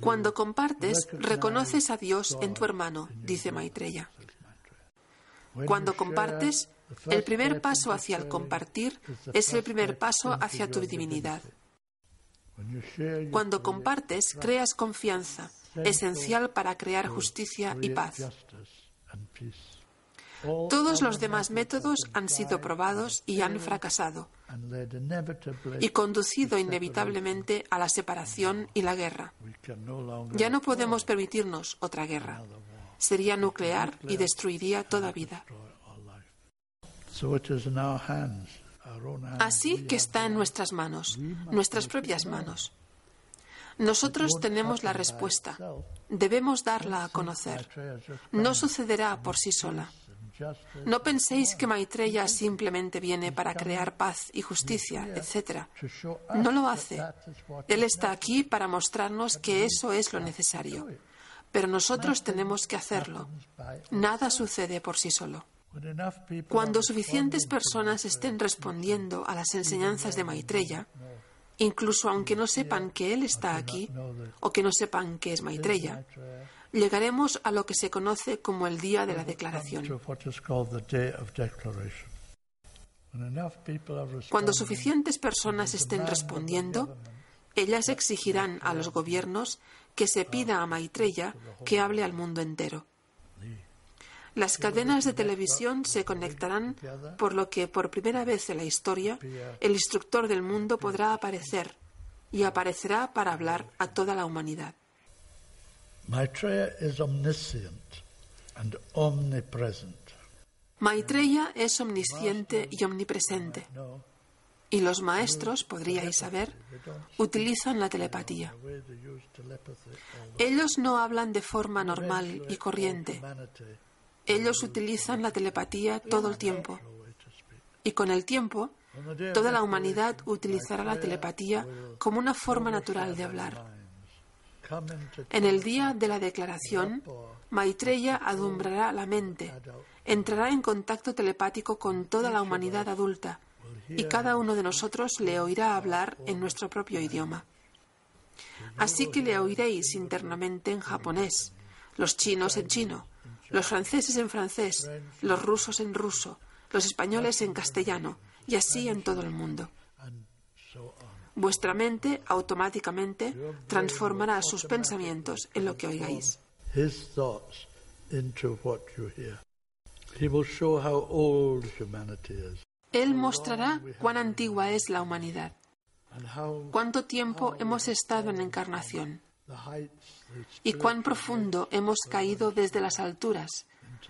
Cuando compartes, reconoces a Dios en tu hermano, dice Maitreya. Cuando compartes, el primer paso hacia el compartir es el primer paso hacia tu divinidad. Cuando compartes, creas confianza, esencial para crear justicia y paz. Todos los demás métodos han sido probados y han fracasado y conducido inevitablemente a la separación y la guerra. Ya no podemos permitirnos otra guerra. Sería nuclear y destruiría toda vida. Así que está en nuestras manos, nuestras propias manos. Nosotros tenemos la respuesta. Debemos darla a conocer. No sucederá por sí sola. No penséis que Maitreya simplemente viene para crear paz y justicia, etc. No lo hace. Él está aquí para mostrarnos que eso es lo necesario. Pero nosotros tenemos que hacerlo. Nada sucede por sí solo. Cuando suficientes personas estén respondiendo a las enseñanzas de Maitreya, incluso aunque no sepan que Él está aquí o que no sepan que es Maitreya, llegaremos a lo que se conoce como el día de la declaración. Cuando suficientes personas estén respondiendo, ellas exigirán a los gobiernos que se pida a Maitreya que hable al mundo entero. Las cadenas de televisión se conectarán, por lo que por primera vez en la historia el instructor del mundo podrá aparecer y aparecerá para hablar a toda la humanidad. Maitreya es omnisciente y omnipresente. Y los maestros, podríais saber, utilizan la telepatía. Ellos no hablan de forma normal y corriente. Ellos utilizan la telepatía todo el tiempo. Y con el tiempo, toda la humanidad utilizará la telepatía como una forma natural de hablar. En el día de la declaración, Maitreya adumbrará la mente, entrará en contacto telepático con toda la humanidad adulta y cada uno de nosotros le oirá hablar en nuestro propio idioma. Así que le oiréis internamente en japonés, los chinos en chino, los franceses en francés, los rusos en ruso, los españoles en castellano, y así en todo el mundo. Vuestra mente automáticamente transformará sus pensamientos en lo que oigáis. Él mostrará cuán antigua es la humanidad, cuánto tiempo hemos estado en encarnación, y cuán profundo hemos caído desde las alturas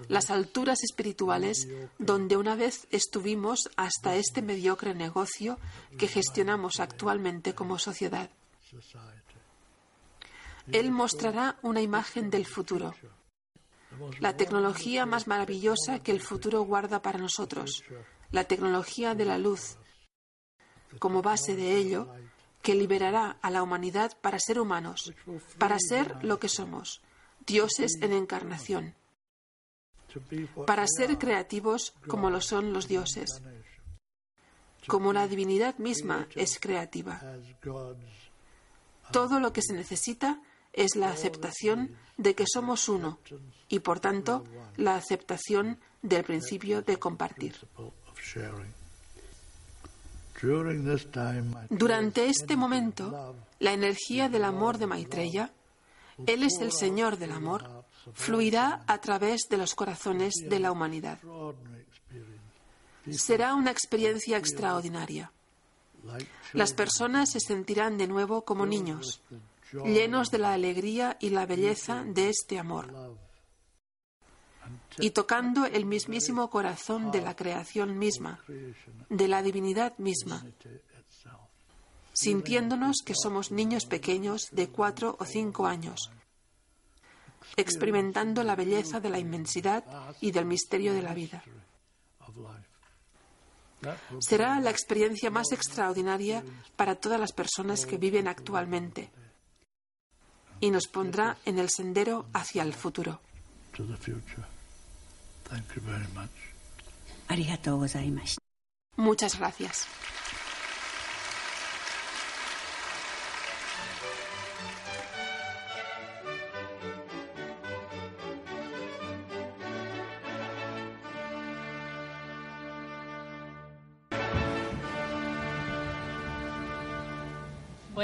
las alturas espirituales donde una vez estuvimos hasta este mediocre negocio que gestionamos actualmente como sociedad. Él mostrará una imagen del futuro, la tecnología más maravillosa que el futuro guarda para nosotros, la tecnología de la luz, como base de ello, que liberará a la humanidad para ser humanos, para ser lo que somos, dioses en encarnación, para ser creativos como lo son los dioses, como la divinidad misma es creativa. Todo lo que se necesita es la aceptación de que somos uno y, por tanto, la aceptación del principio de compartir. Durante este momento, la energía del amor de Maitreya, Él es el Señor del amor, fluirá a través de los corazones de la humanidad. Será una experiencia extraordinaria. Las personas se sentirán de nuevo como niños, llenos de la alegría y la belleza de este amor, y tocando el mismísimo corazón de la creación misma, de la divinidad misma, sintiéndonos que somos niños pequeños de cuatro o cinco años, experimentando la belleza de la inmensidad y del misterio de la vida. Será la experiencia más extraordinaria para todas las personas que viven actualmente y nos pondrá en el sendero hacia el futuro. Muchas gracias.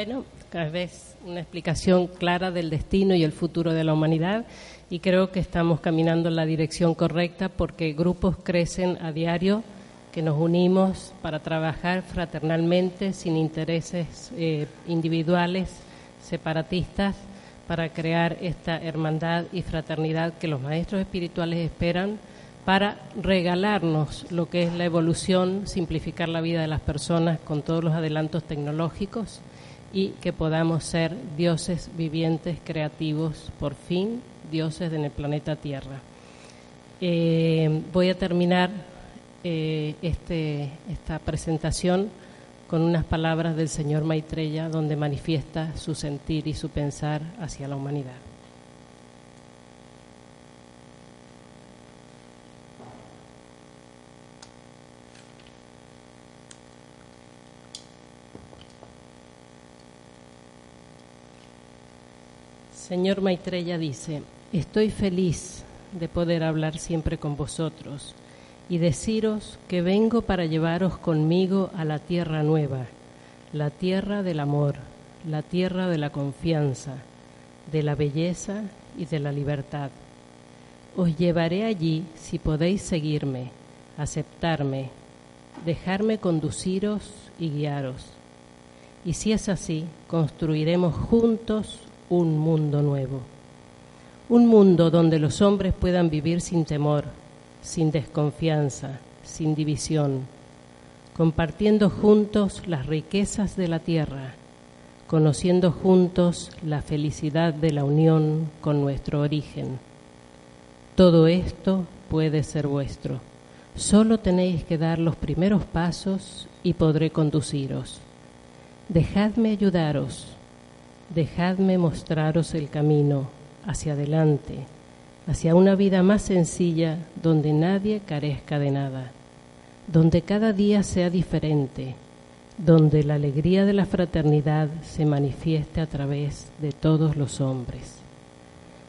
Bueno, cada vez una explicación clara del destino y el futuro de la humanidad y creo que estamos caminando en la dirección correcta porque grupos crecen a diario que nos unimos para trabajar fraternalmente sin intereses eh, individuales, separatistas, para crear esta hermandad y fraternidad que los maestros espirituales esperan para regalarnos lo que es la evolución, simplificar la vida de las personas con todos los adelantos tecnológicos y que podamos ser dioses vivientes, creativos, por fin, dioses en el planeta Tierra. Eh, voy a terminar eh, este, esta presentación con unas palabras del señor Maitreya donde manifiesta su sentir y su pensar hacia la humanidad. Señor Maitreya dice, estoy feliz de poder hablar siempre con vosotros y deciros que vengo para llevaros conmigo a la tierra nueva, la tierra del amor, la tierra de la confianza, de la belleza y de la libertad. Os llevaré allí si podéis seguirme, aceptarme, dejarme conduciros y guiaros. Y si es así, construiremos juntos un mundo nuevo. Un mundo donde los hombres puedan vivir sin temor, sin desconfianza, sin división, compartiendo juntos las riquezas de la tierra, conociendo juntos la felicidad de la unión con nuestro origen. Todo esto puede ser vuestro. Solo tenéis que dar los primeros pasos y podré conduciros. Dejadme ayudaros Dejadme mostraros el camino hacia adelante, hacia una vida más sencilla donde nadie carezca de nada, donde cada día sea diferente, donde la alegría de la fraternidad se manifieste a través de todos los hombres.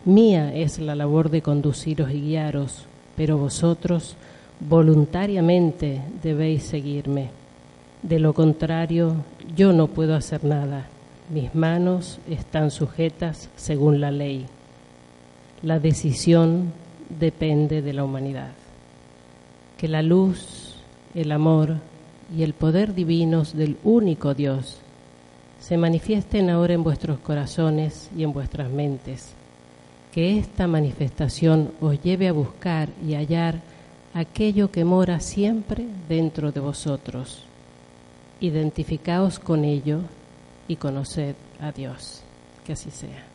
Mía es la labor de conduciros y guiaros, pero vosotros voluntariamente debéis seguirme. De lo contrario, yo no puedo hacer nada mis manos están sujetas según la ley. La decisión depende de la humanidad. Que la luz, el amor y el poder divinos del único Dios se manifiesten ahora en vuestros corazones y en vuestras mentes, que esta manifestación os lleve a buscar y hallar aquello que mora siempre dentro de vosotros. Identificaos con ello y conoced a Dios. Que así sea.